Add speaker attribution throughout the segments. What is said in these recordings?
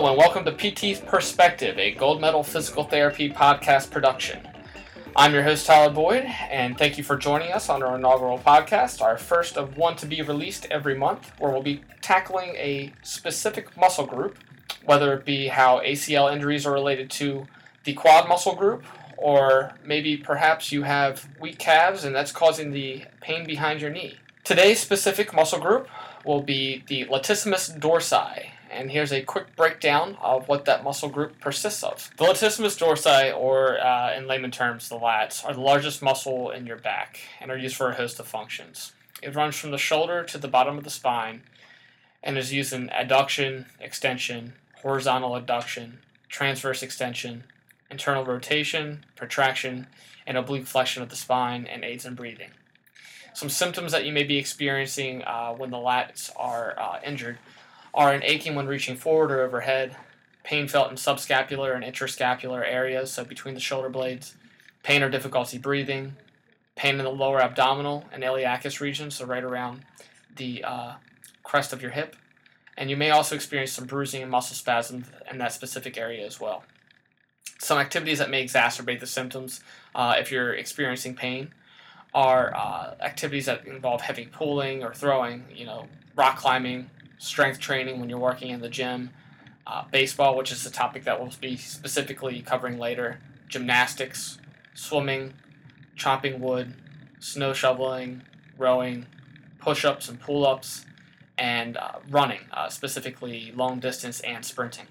Speaker 1: Hello, and welcome to PT Perspective, a gold medal physical therapy podcast production. I'm your host, Tyler Boyd, and thank you for joining us on our inaugural podcast, our first of one to be released every month, where we'll be tackling a specific muscle group, whether it be how ACL injuries are related to the quad muscle group, or maybe perhaps you have weak calves and that's causing the pain behind your knee. Today's specific muscle group will be the latissimus dorsi, and here's a quick breakdown of what that muscle group persists of. The latissimus dorsi, or uh, in layman terms, the lats, are the largest muscle in your back and are used for a host of functions. It runs from the shoulder to the bottom of the spine and is used in adduction, extension, horizontal adduction, transverse extension, internal rotation, protraction, and oblique flexion of the spine, and aids in breathing. Some symptoms that you may be experiencing uh, when the lats are uh, injured are an aching when reaching forward or overhead, pain felt in subscapular and interscapular areas, so between the shoulder blades, pain or difficulty breathing, pain in the lower abdominal and iliacus region, so right around the uh, crest of your hip, and you may also experience some bruising and muscle spasms in that specific area as well. Some activities that may exacerbate the symptoms uh, if you're experiencing pain are uh, activities that involve heavy pulling or throwing, you know, rock climbing, strength training when you're working in the gym, uh, baseball, which is a topic that we'll be specifically covering later, gymnastics, swimming, chopping wood, snow shoveling, rowing, push ups and pull ups, and uh, running, uh, specifically long distance and sprinting.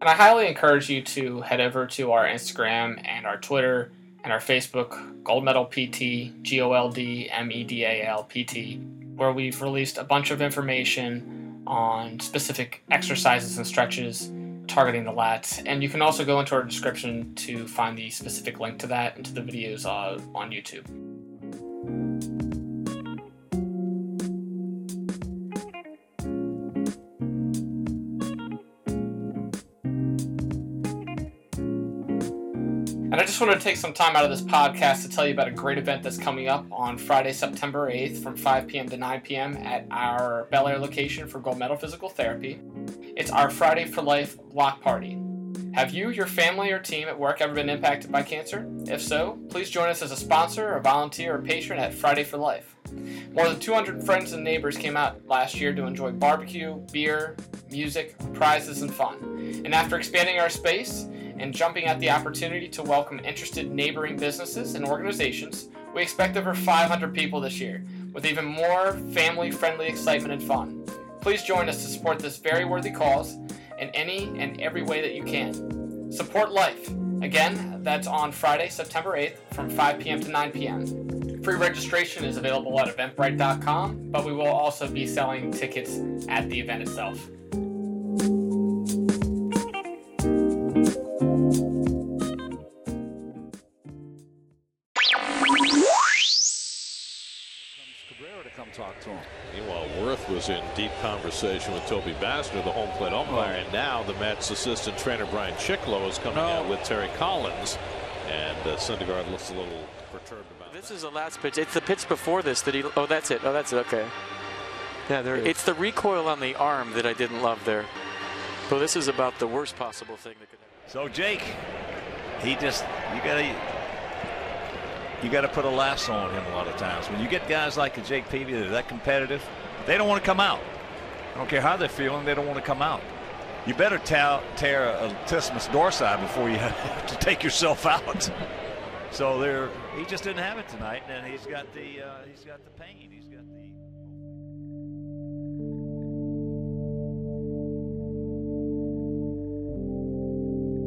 Speaker 1: And I highly encourage you to head over to our Instagram and our Twitter and our Facebook, Gold Medal PT, G O L D M E D A L P T, where we've released a bunch of information on specific exercises and stretches targeting the lats. And you can also go into our description to find the specific link to that and to the videos uh, on YouTube. And I just wanted to take some time out of this podcast to tell you about a great event that's coming up on Friday, September 8th from 5 p.m. to 9 p.m. at our Bel Air location for Gold Medal Physical Therapy. It's our Friday for Life block party. Have you, your family, or team at work ever been impacted by cancer? If so, please join us as a sponsor, a volunteer, or patron at Friday for Life. More than 200 friends and neighbors came out last year to enjoy barbecue, beer, music, prizes, and fun. And after expanding our space, and jumping at the opportunity to welcome interested neighboring businesses and organizations, we expect over 500 people this year, with even more family friendly excitement and fun. Please join us to support this very worthy cause in any and every way that you can. Support life. Again, that's on Friday, September 8th from 5 p.m. to 9 p.m. Free registration is available at eventbrite.com, but we will also be selling tickets at the event itself.
Speaker 2: Talk to him.
Speaker 3: Meanwhile, Werth was in deep conversation with Toby Basner, the home plate umpire, and now the Mets assistant trainer Brian Chicklo is coming
Speaker 2: No.
Speaker 3: out with Terry Collins, and uh, Syndergaard looks a little perturbed about
Speaker 4: This is the last pitch. It's the pitch before this that he. Oh, that's it. Oh, that's it. Okay.
Speaker 5: Yeah, there it is.
Speaker 4: It's the recoil on the arm that I didn't love there. So this is about the worst possible thing that could happen.
Speaker 2: So Jake, he just you gotta you gotta put a lasso on him a lot of times. When you get guys like a Jake Peavy that are that competitive, they don't want to come out. I don't care how they're feeling, they don't want to come out. You better tear, a latissimus dorsi before you have to take yourself out. So there, he just didn't have it tonight, and he's got the uh, he's got the pain. He's got the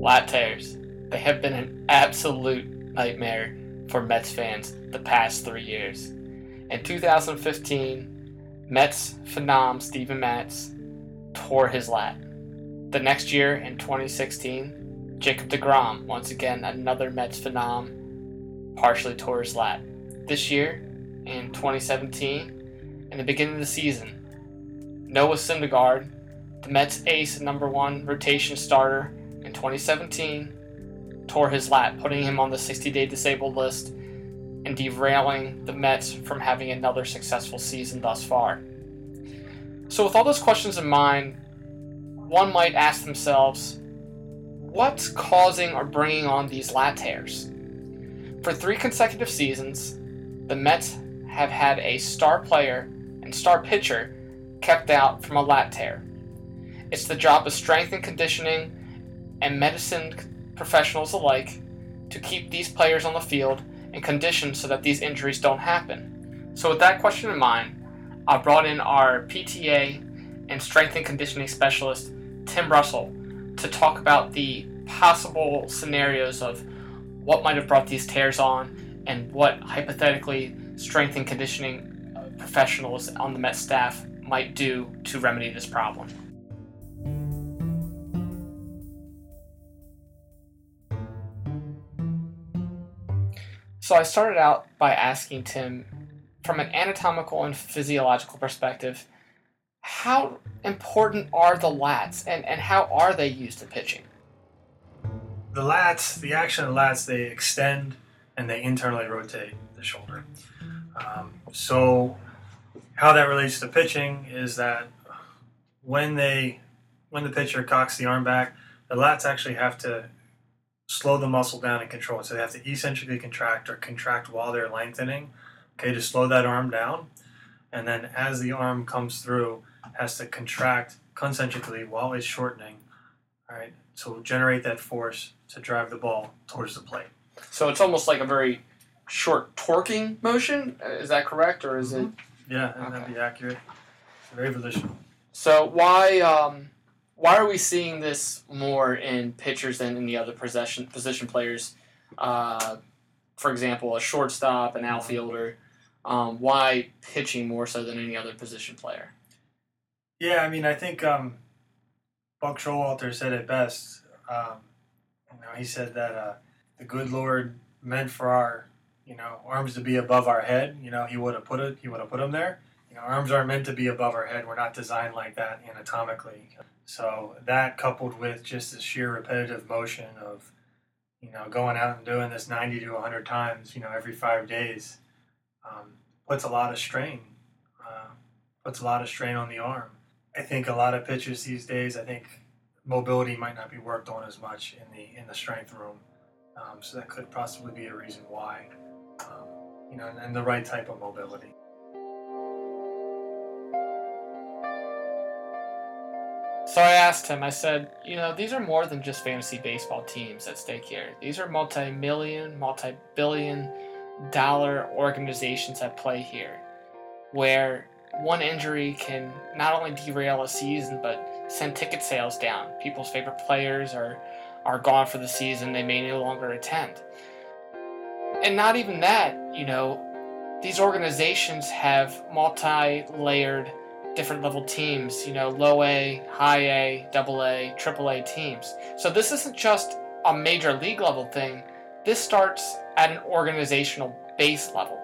Speaker 1: Lat tears. They have been an absolute nightmare for Mets fans the past three years. In 2015, Mets phenom Steven Matz tore his lat. The next year, in 2016, Jacob DeGrom, once again another Mets phenom, partially tore his lat. This year, in 2017, in the beginning of the season, Noah Syndergaard, the Mets ace number one rotation starter in 2017, tore his lat, putting him on the 60 day disabled list and derailing the Mets from having another successful season thus far. So, with all those questions in mind, one might ask themselves, what's causing or bringing on these lat tears? For three consecutive seasons, the Mets have had a star player and star pitcher kept out from a lat tear. It's the job of strength and conditioning and medicine professionals alike to keep these players on the field and conditioned so that these injuries don't happen. So, with that question in mind, I brought in our PTA and strength and conditioning specialist, Tim Russell, to talk about the possible scenarios of what might have brought these tears on and what hypothetically strength and conditioning professionals on the Met staff might do to remedy this problem. So I started out by asking Tim, from an anatomical and physiological perspective, how important are the lats and, and how are they used in pitching?
Speaker 5: The lats, the action of the lats, they extend and they internally rotate the shoulder. Um, so, how that relates to pitching is that when they, when the pitcher cocks the arm back, the lats actually have to slow the muscle down and control it. So they have to eccentrically contract or contract while they're lengthening, okay, to slow that arm down. And then as the arm comes through, has to contract concentrically while it's shortening, all right, so generate that force to drive the ball towards the plate.
Speaker 1: So it's almost like a very short torquing motion. Is that correct, or is it?
Speaker 5: Yeah, and that'd be accurate. Very volitional.
Speaker 1: So why um, why are we seeing this more in pitchers than in the other position position players? Uh, for example, a shortstop, an outfielder. Um, why pitching more so than any other position player?
Speaker 5: Yeah, I mean, I think um, Buck Showalter said it best. Um, you know, he said that uh, the good Lord meant for our, you know, arms to be above our head. You know, he would have put it. He would have put them there. You know, arms aren't meant to be above our head. We're not designed like that anatomically. So that coupled with just the sheer repetitive motion of, you know, going out and doing this 90 to 100 times, you know, every five days, um, puts a lot of strain. Uh, puts a lot of strain on the arm. I think a lot of pitchers these days, I think mobility might not be worked on as much in the in the strength room. Um, so that could possibly be a reason why. Um, you know, and, and the right type of mobility.
Speaker 1: So I asked him. I said, you know, these are more than just fantasy baseball teams at stake here. These are multi-million, multi-billion dollar organizations at play here, where one injury can not only derail a season but send ticket sales down. People's favorite players are are gone for the season. They may no longer attend. And not even that, you know, these organizations have multi-layered different level teams, you know, low A, high A, double A, triple A teams. So this isn't just a major league level thing. This starts at an organizational base level.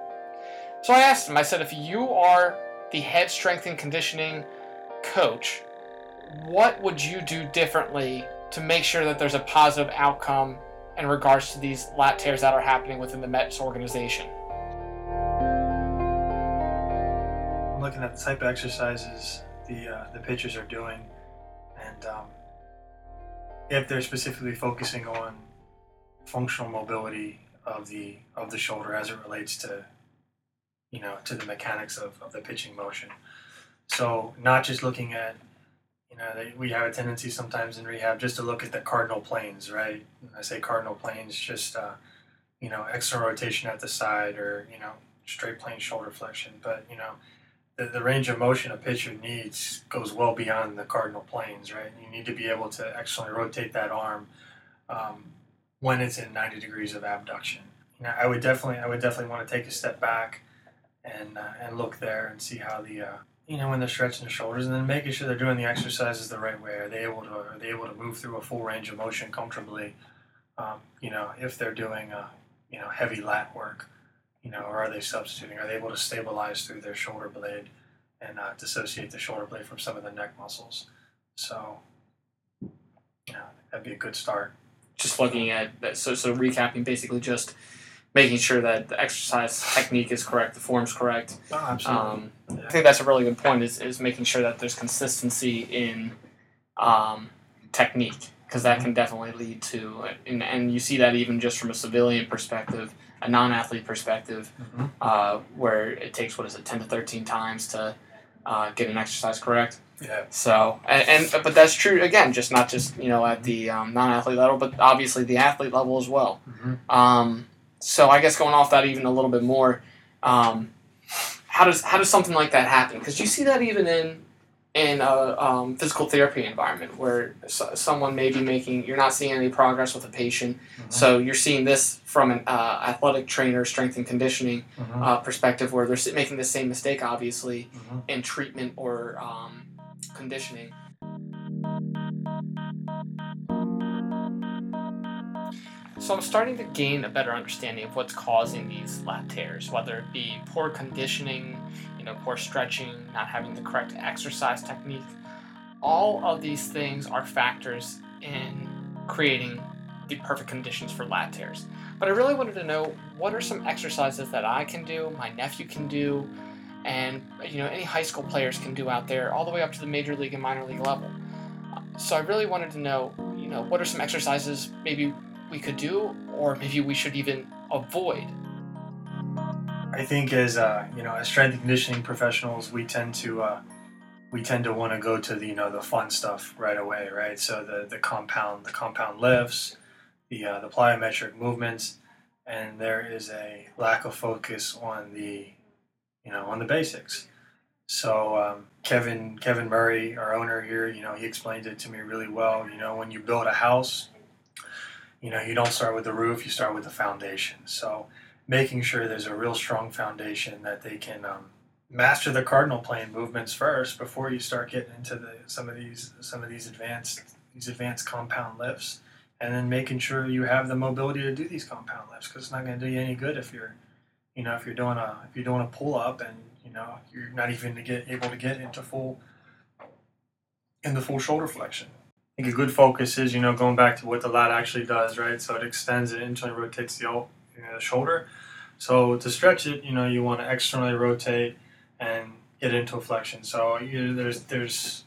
Speaker 1: So I asked him, I said, if you are the head strength and conditioning coach, what would you do differently to make sure that there's a positive outcome in regards to these lat tears that are happening within the Mets organization?
Speaker 5: Looking at the type of exercises the uh, the pitchers are doing, and um, if they're specifically focusing on functional mobility of the of the shoulder as it relates to you know to the mechanics of, of the pitching motion. So not just looking at you know they, we have a tendency sometimes in rehab just to look at the cardinal planes, right? When I say cardinal planes, just uh, you know external rotation at the side or you know straight plane shoulder flexion, but you know the, the range of motion a pitcher needs goes well beyond the cardinal planes, right? You need to be able to externally rotate that arm um, when it's in 90 degrees of abduction. I would definitely, I would definitely want to take a step back and uh, and look there and see how the uh, you know when they're stretching the shoulders and then making sure they're doing the exercises the right way. Are they able to are they able to move through a full range of motion comfortably? Um, you know, if they're doing uh, you know heavy lat work, you know, or are they substituting? Are they able to stabilize through their shoulder blade and uh, dissociate the shoulder blade from some of the neck muscles? So, know, that'd be a good start.
Speaker 1: just looking at that. So, so recapping, basically just making sure that the exercise technique is correct, the form's correct.
Speaker 5: Oh, absolutely.
Speaker 1: Um, I think that's a really good point. Is, is making sure that there's consistency in um, technique because that can definitely lead to and, and you see that even just from a civilian perspective a non-athlete perspective
Speaker 5: Mhm.
Speaker 1: uh, where it takes what is it 10 to 13 times to uh, get an exercise correct
Speaker 5: Yeah.
Speaker 1: so and, and but that's true again just not just you know at the um, non-athlete level but obviously the athlete level as well
Speaker 5: Mhm.
Speaker 1: um, so I guess going off that even a little bit more, um, how does how does something like that happen? Because you see that even in in a um, physical therapy environment where so, someone may be making you're not seeing any progress with a patient, so you're seeing this from an uh, athletic trainer, strength and conditioning
Speaker 5: Mhm.
Speaker 1: uh, perspective, where they're making the same mistake, obviously,
Speaker 5: Mhm.
Speaker 1: in treatment or um, conditioning. So I'm starting to gain a better understanding of what's causing these lat tears, whether it be poor conditioning, you know, poor stretching, not having the correct exercise technique. All of these things are factors in creating the perfect conditions for lat tears. But I really wanted to know what are some exercises that I can do, my nephew can do, and you know any high school players can do out there, all the way up to the major league and minor league level. So I really wanted to know, you know, what are some exercises maybe we could do, or maybe we should even avoid.
Speaker 5: I think as uh, you know, as strength and conditioning professionals, we tend to uh, we tend to want to go to the you know the fun stuff right away, right? So the the compound the compound lifts, the uh, the plyometric movements, and there is a lack of focus on the you know on the basics. So um, Kevin Kevin Murray, our owner here, you know, he explained it to me really well. You know, when you build a house, you know, you don't start with the roof, you start with the foundation. So making sure there's a real strong foundation that they can um, master the cardinal plane movements first before you start getting into the some of these some of these advanced these advanced compound lifts and then making sure you have the mobility to do these compound lifts because it's not going to do you any good if you're you know if you're doing a if you're doing a pull up and you know you're not even to get able to get into full in the full shoulder flexion I think a good focus is, you know, going back to what the lat actually does, right? So it extends it internally rotates the, the shoulder. So to stretch it, you know, you want to externally rotate and get into a flexion. So you, there's there's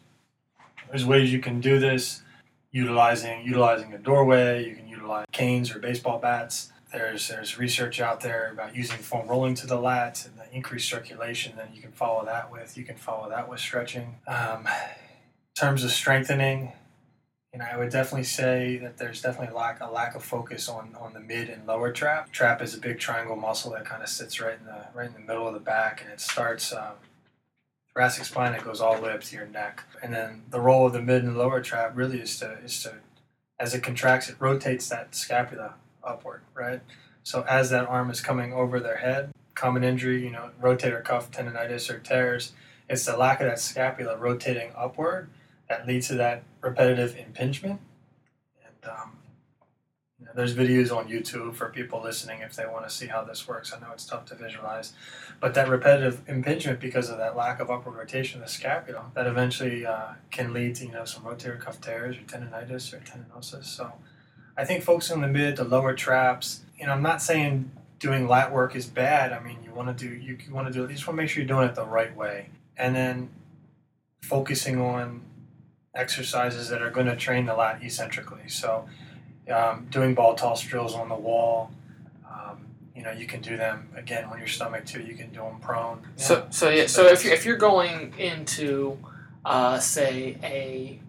Speaker 5: there's ways you can do this utilizing utilizing a doorway. You can utilize canes or baseball bats. There's there's research out there about using foam rolling to the lat and the increased circulation. Then you can follow that with you can follow that with stretching. Um, in terms of strengthening, and I would definitely say that there's definitely lack a lack of focus on, on the mid and lower trap. Trap is a big triangle muscle that kind of sits right in the right in the middle of the back, and it starts um, thoracic spine. It goes all the way up to your neck, and then the role of the mid and lower trap really is to is to as it contracts, it rotates that scapula upward, right? So as that arm is coming over their head, common injury, you know, rotator cuff tendonitis or tears, it's the lack of that scapula rotating upward that leads to that repetitive impingement. And um, you know, there's videos on YouTube for people listening if they want to see how this works. I know it's tough to visualize, but that repetitive impingement because of that lack of upward rotation of the scapula that eventually uh, can lead to you know some rotator cuff tears or tendonitis or tendinosis. So I think focusing on the mid to lower traps. You know, I'm not saying doing lat work is bad. I mean, you want to do you, you want to do it. You just want to make sure you're doing it the right way, and then focusing on exercises that are going to train the lat eccentrically. So, um, doing ball toss drills on the wall. Um, you know, you can do them again on your stomach too. You can do them prone.
Speaker 1: So so yeah. So if you're, if you're going into, uh, say a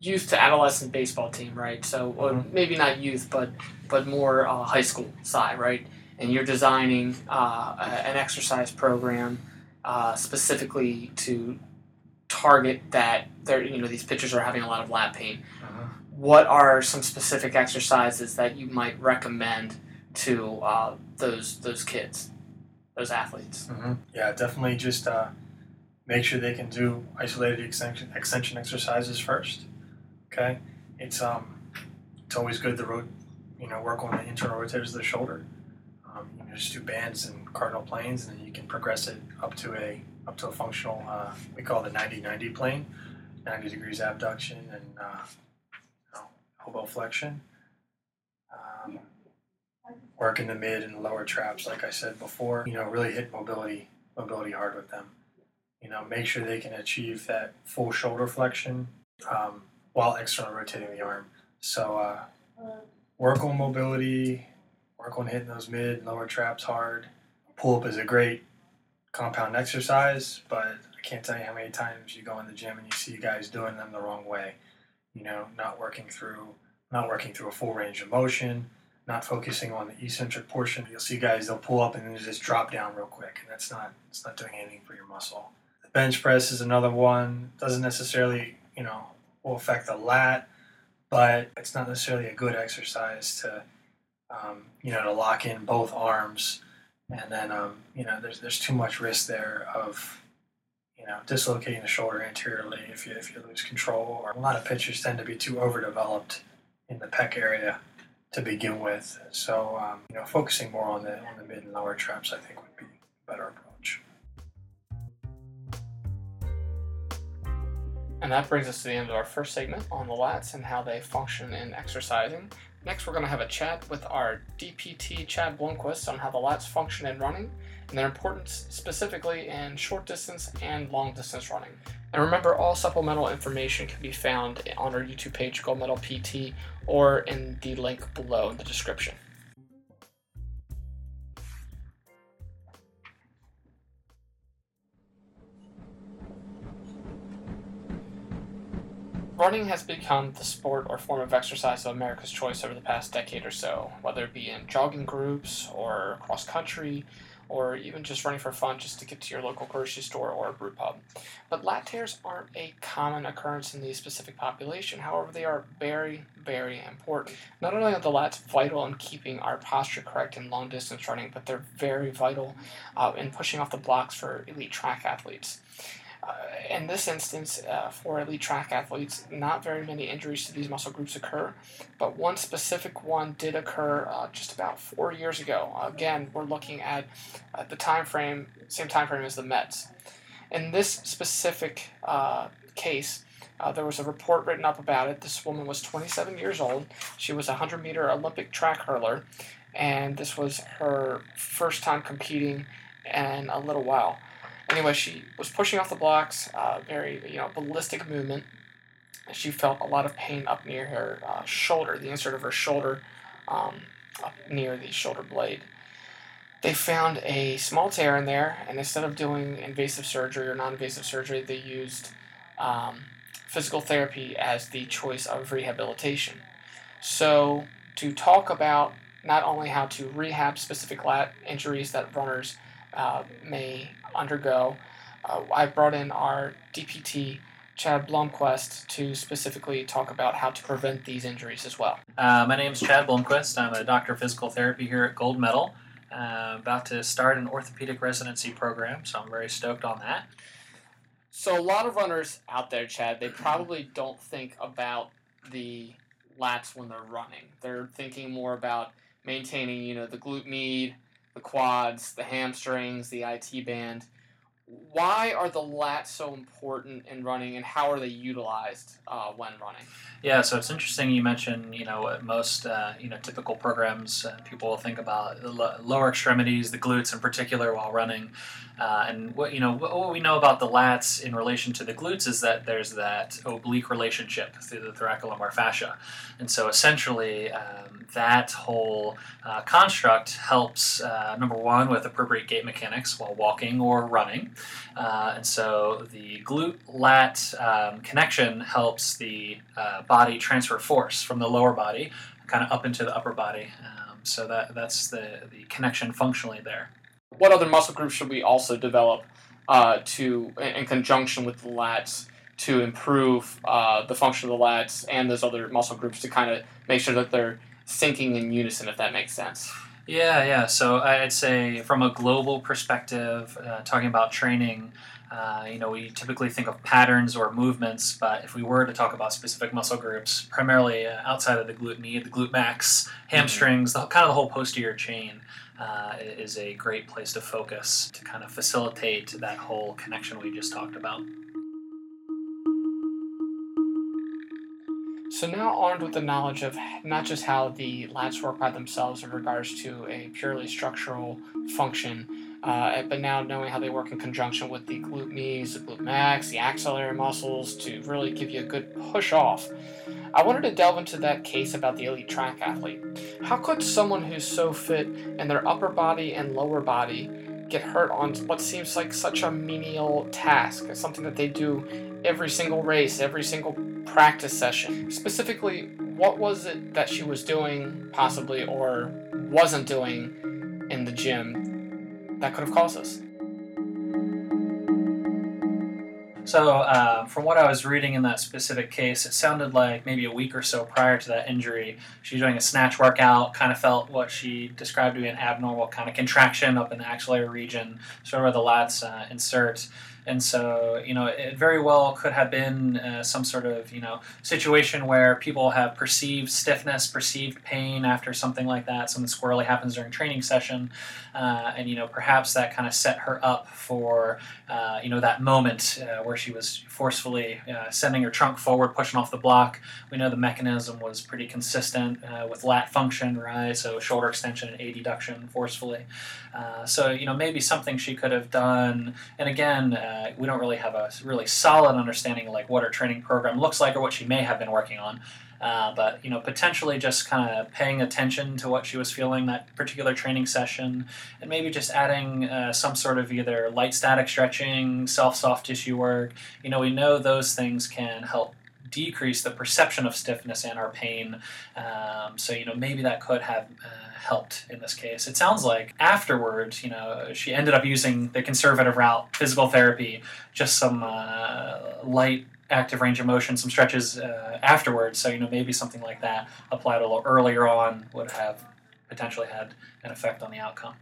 Speaker 1: youth to adolescent baseball team, right? So or
Speaker 5: Mhm.
Speaker 1: maybe not youth, but but more uh, high school side, right? And you're designing uh, a- an exercise program uh, specifically to target that. There, you know, these pitchers are having a lot of lat pain.
Speaker 5: Mhm.
Speaker 1: What are some specific exercises that you might recommend to uh, those those kids, those athletes?
Speaker 5: hmm Yeah, definitely. Just uh, make sure they can do isolated extension extension exercises first. Okay, it's um, it's always good to ro- you know work on the internal rotators of the shoulder. Um, you know, just do bands and cardinal planes, and then you can progress it up to a up to a functional. Uh, we call it the 90-90 plane, ninety degrees abduction and uh, elbow flexion. Um, work in the mid and lower traps, like I said before. You know, really hit mobility mobility hard with them. You know, make sure they can achieve that full shoulder flexion. Um, while external rotating the arm. So uh, work on mobility, work on hitting those mid, and lower traps hard. Pull up is a great compound exercise, but I can't tell you how many times you go in the gym and you see guys doing them the wrong way. You know, not working through, not working through a full range of motion, not focusing on the eccentric portion. You'll see guys they'll pull up and then just drop down real quick, and that's not it's not doing anything for your muscle. The bench press is another one. Doesn't necessarily you know will affect the lat, but it's not necessarily a good exercise to um, you know to lock in both arms, and then um, you know there's there's too much risk there of you know dislocating the shoulder anteriorly if you if you lose control. Or a lot of pitchers tend to be too overdeveloped in the pec area to begin with. So um, you know, focusing more on the on the mid and lower traps, I think, would be better approach.
Speaker 1: And that brings us to the end of our first segment on the lats and how they function in exercising. Next, we're going to have a chat with our DPT Chad Blomquist on how the lats function in running and their importance specifically in short distance and long distance running. And remember, all supplemental information can be found on our YouTube page, Gold Medal PT, or in the link below in the description. Running has become the sport or form of exercise of America's choice over the past decade or so, whether it be in jogging groups or cross country, or even just running for fun just to get to your local grocery store or a brew pub. But lat tears aren't a common occurrence in the specific population. However, they are very, very important. Not only are the lats vital in keeping our posture correct in long distance running, but they're very vital uh, in pushing off the blocks for elite track athletes. In this instance, uh, for elite track athletes, not very many injuries to these muscle groups occur, but one specific one did occur uh, just about four years ago. Again, we're looking at uh, the time frame, same time frame as the Mets. In this specific uh, case, uh, there was a report written up about it. This woman was 27 years old. She was a 100 meter Olympic track hurler, and this was her first time competing in a little while. Anyway, she was pushing off the blocks, uh, very you know ballistic movement. She felt a lot of pain up near her uh, shoulder, the insert of her shoulder, um, up near the shoulder blade. They found a small tear in there, and instead of doing invasive surgery or non-invasive surgery, they used um, physical therapy as the choice of rehabilitation. So to talk about not only how to rehab specific lat injuries that runners uh, may undergo. Uh, I brought in our DPT, Chad Blomquist, to specifically talk about how to prevent these injuries as well.
Speaker 6: Uh, my name is Chad Blomquist. I'm a doctor of physical therapy here at Gold Medal. Uh, about to start an orthopedic residency program, so I'm very stoked on that.
Speaker 1: So, a lot of runners out there, Chad, they probably don't think about the lats when they're running. They're thinking more about maintaining, you know, the glute med, the quads, the hamstrings, the IT band. Why are the lats so important in running, and how are they utilized uh, when running?
Speaker 6: Yeah, so it's interesting you mentioned, you know, most, uh, you know, typical programs, uh, people will think about the lower extremities, the glutes in particular, while running. Uh, and what you know, what we know about the lats in relation to the glutes is that there's that oblique relationship through the thoracolumbar fascia, and so essentially um, that whole uh, construct helps uh, number one with appropriate gait mechanics while walking or running, uh, and so the glute lat um, connection helps the uh, body transfer force from the lower body kind of up into the upper body. Um, so that that's the the connection functionally there
Speaker 1: what other muscle groups should we also develop uh, to in conjunction with the lats to improve uh, the function of the lats and those other muscle groups to kind of make sure that they're syncing in unison, if that makes sense.
Speaker 6: Yeah, yeah. So I'd say from a global perspective, uh, talking about training, uh, you know, we typically think of patterns or movements, but if we were to talk about specific muscle groups, primarily uh, outside of the glute med, the glute max, hamstrings, mm-hmm. the kind of the whole posterior chain, uh, is a great place to focus to kind of facilitate that whole connection we just talked about.
Speaker 1: So now armed with the knowledge of not just how the lats work by themselves in regards to a purely structural function, uh, but now knowing how they work in conjunction with the glute me's, the glute max, the axillary muscles to really give you a good push off. I wanted to delve into that case about the elite track athlete. How could someone who's so fit in their upper body and lower body get hurt on what seems like such a menial task, something that they do every single race, every single practice session? Specifically, what was it that she was doing, possibly, or wasn't doing in the gym that could have caused this?
Speaker 6: So, uh, from what I was reading in that specific case, it sounded like maybe a week or so prior to that injury, she was doing a snatch workout, kind of felt what she described to be an abnormal kind of contraction up in the axillary region, sort of where the lats uh, insert. And so, you know, it very well could have been uh, some sort of, you know, situation where people have perceived stiffness, perceived pain after something like that. Something squirrely happens during training session. Uh, and, you know, perhaps that kind of set her up for, uh, you know, that moment uh, where she was forcefully uh, sending her trunk forward, pushing off the block. We know the mechanism was pretty consistent uh, with lat function, right? So shoulder extension and adduction forcefully. so, you know, maybe something she could have done. And again, uh, we don't really have a really solid understanding of like what her training program looks like or what she may have been working on. Uh, but you know, potentially just kind of paying attention to what she was feeling that particular training session, and maybe just adding uh, some sort of either light static stretching, self soft tissue work. You know, we know those things can help decrease the perception of stiffness and our pain. Um, so you know, maybe that could have. Uh, helped in this case. It sounds like afterwards, you know, she ended up using the conservative route, physical therapy, just some uh, light active range of motion, some stretches uh, afterwards. So, you know, maybe something like that applied a little earlier on would have potentially had an effect on the outcome.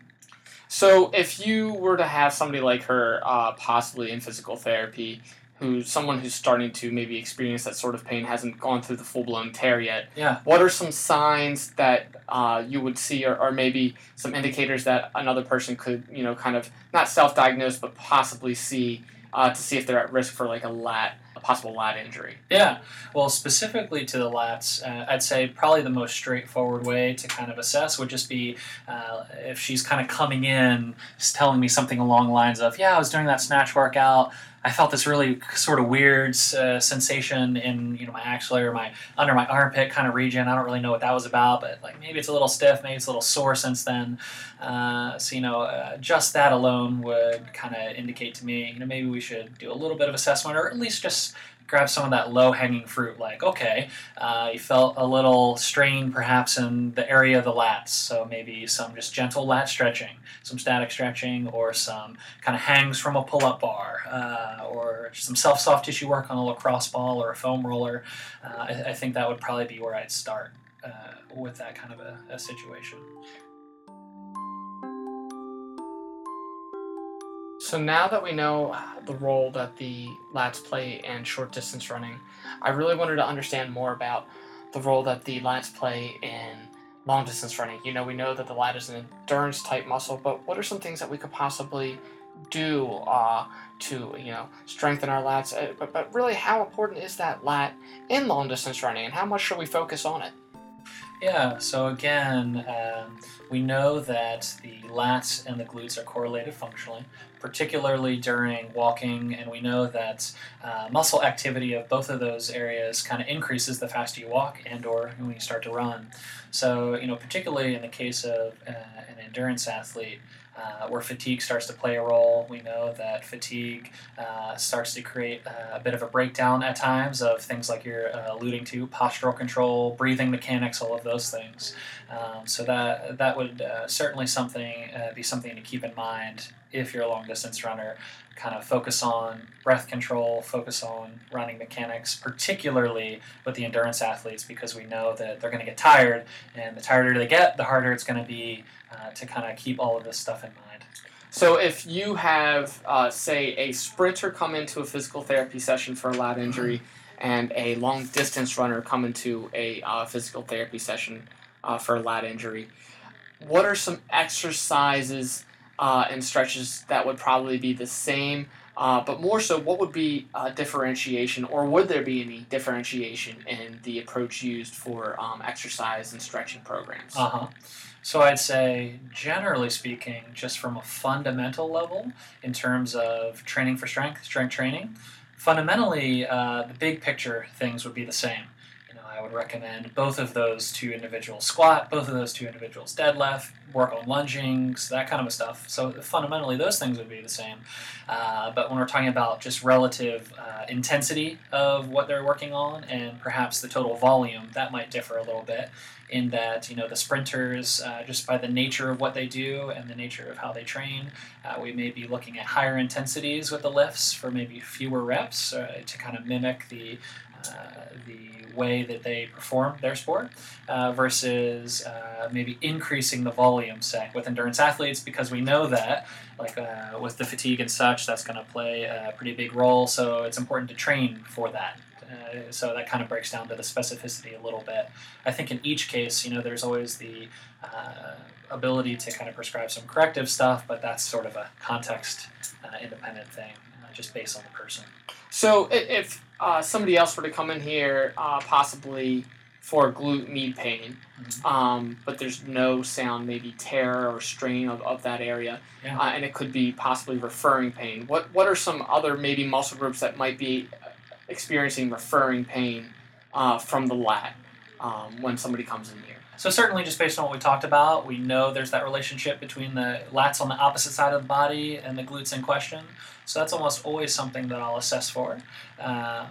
Speaker 1: So, if you were to have somebody like her, uh, possibly in physical therapy, who's someone who's starting to maybe experience that sort of pain hasn't gone through the full blown tear yet.
Speaker 6: Yeah.
Speaker 1: What are some signs that uh, you would see, or, or maybe some indicators that another person could, you know, kind of not self diagnose, but possibly see uh, to see if they're at risk for like a lat, possible lat injury?
Speaker 6: Yeah. Well, specifically to the lats, uh, I'd say probably the most straightforward way to kind of assess would just be uh, if she's kind of coming in, telling me something along the lines of, "Yeah, I was doing that snatch workout." I felt this really sort of weird uh, sensation in you know my axillary or my under my armpit kind of region. I don't really know what that was about, but like maybe it's a little stiff, maybe it's a little sore since then. Uh, so you know, uh, just that alone would kind of indicate to me, you know, maybe we should do a little bit of assessment, or at least just grab some of that low hanging fruit. Like, okay, uh, you felt a little strain perhaps in the area of the lats, so maybe some just gentle lat stretching, some static stretching, or some kind of hangs from a pull up bar, uh, or some self soft tissue work on a lacrosse ball or a foam roller. Uh, I, I, think that would probably be where I'd start uh, with that kind of a, a situation.
Speaker 1: So now that we know the role that the lats play in short distance running, I really wanted to understand more about the role that the lats play in long distance running. You know, we know that the lat is an endurance type muscle, but what are some things that we could possibly do uh, to you know strengthen our lats? Uh, but, but really, how important is that lat in long distance running, and how much should we focus on it?
Speaker 6: Yeah, so again, um, we know that the lats and the glutes are correlated functionally, particularly during walking, and we know that uh, muscle activity of both of those areas kind of increases the faster you walk and or when you start to run. So, you know, particularly in the case of uh, an endurance athlete, uh, where fatigue starts to play a role. We know that fatigue uh, starts to create a bit of a breakdown at times of things like you're uh, alluding to postural control, breathing mechanics, all of those things. Um, so that that would uh, certainly something uh, be something to keep in mind if you're a long distance runner. Kind of focus on breath control, focus on running mechanics, particularly with the endurance athletes, because we know that they're going to get tired, and the tired they get, the harder it's going to be uh, to kind of keep all of this stuff in mind.
Speaker 1: So if you have, uh, say, a sprinter come into a physical therapy session for a lat injury, and a long distance runner come into a uh, physical therapy session uh, for a lat injury, what are some exercises uh, and stretches that would probably be the same Uh, but more so, what would be uh, differentiation, or would there be any differentiation in the approach used for um, exercise and stretching programs?
Speaker 6: Uh huh. So I'd say, generally speaking, just from a fundamental level, in terms of training for strength, strength training, fundamentally, uh, the big picture things would be the same. I would recommend both of those two individuals squat, both of those two individuals deadlift, work on lunging, so that kind of stuff. So fundamentally, those things would be the same. Uh, but when we're talking about just relative uh, intensity of what they're working on and perhaps the total volume, that might differ a little bit in that you know the sprinters uh, just by the nature of what they do and the nature of how they train uh, we may be looking at higher intensities with the lifts for maybe fewer reps uh, to kind of mimic the uh, the way that they perform their sport uh, versus uh, maybe increasing the volume say with endurance athletes because we know that like with the fatigue and such that's going to play a pretty big role so it's important to train for that uh, so that kind of breaks down to the specificity a little bit. I think in each case, you know, there's always the uh, ability to kind of prescribe some corrective stuff, but that's sort of a context uh, independent thing, uh, just based on the person.
Speaker 1: So if uh, somebody else were to come in here, possibly for glute med pain, mm-hmm. um, but there's no sound, maybe tear or strain of, of that area, yeah. uh, and it could be possibly referring pain. What what are some other maybe muscle groups that might be experiencing referring pain uh, from the lat um, when somebody comes in here.
Speaker 6: So certainly, just based on what we talked about, we know there's that relationship between the lats on the opposite side of the body and the glutes in question. So that's almost always something that I'll assess for. Um,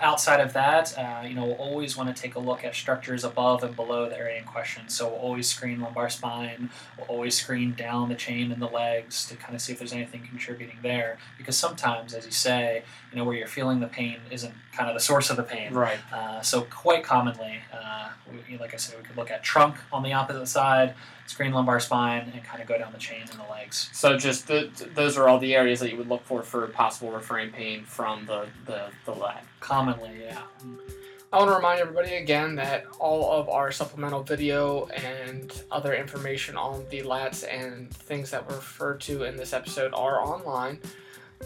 Speaker 6: outside of that, uh, you know, we'll always want to take a look at structures above and below the area in question. So we'll always screen lumbar spine. We'll always screen down the chain and the legs to kind of see if there's anything contributing there. Because sometimes, as you say, you know, where you're feeling the pain isn't kind of the source of the pain.
Speaker 1: Right.
Speaker 6: Uh, so quite commonly, uh, we, like I said, we could look at trunk on the opposite side, screen lumbar spine, and kind of go down the chain and the legs.
Speaker 1: So just the, those are all the areas that you would look for for possible referring pain from the the, the lat.
Speaker 6: Commonly, yeah.
Speaker 1: I want to remind everybody again that all of our supplemental video and other information on the lats and things that were referred to in this episode are online.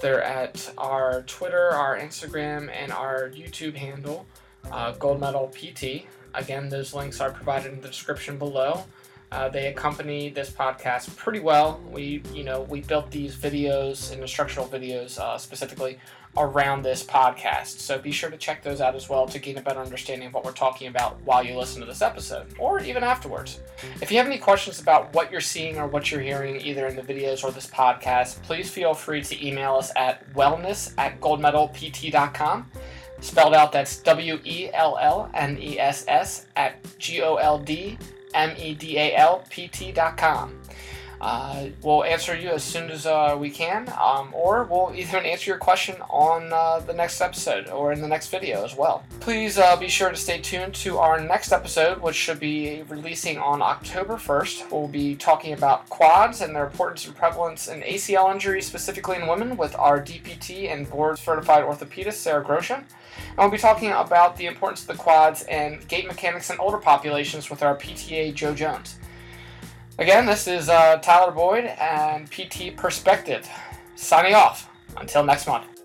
Speaker 1: They're at our Twitter, our Instagram, and our YouTube handle, uh, Gold Medal PT. Again, those links are provided in the description below. Uh, they accompany this podcast pretty well. We, you know, we built these videos and instructional videos uh, specifically around this podcast. So be sure to check those out as well to gain a better understanding of what we're talking about while you listen to this episode, or even afterwards. If you have any questions about what you're seeing or what you're hearing, either in the videos or this podcast, please feel free to email us at wellness at goldmedalpt.com. Spelled out, that's W E L L N E S S at G O L D M E D A L P T.com. Uh, we'll answer you as soon as uh, we can, um, or we'll either answer your question on uh, the next episode or in the next video as well. Please uh, be sure to stay tuned to our next episode, which should be releasing on October 1st. We'll be talking about quads and their importance and prevalence in ACL injuries, specifically in women, with our DPT and board certified orthopedist, Sarah Grosham. And we'll be talking about the importance of the quads and gait mechanics in older populations with our PTA, Joe Jones. Again, this is uh, Tyler Boyd and PT Perspective signing off. Until next month.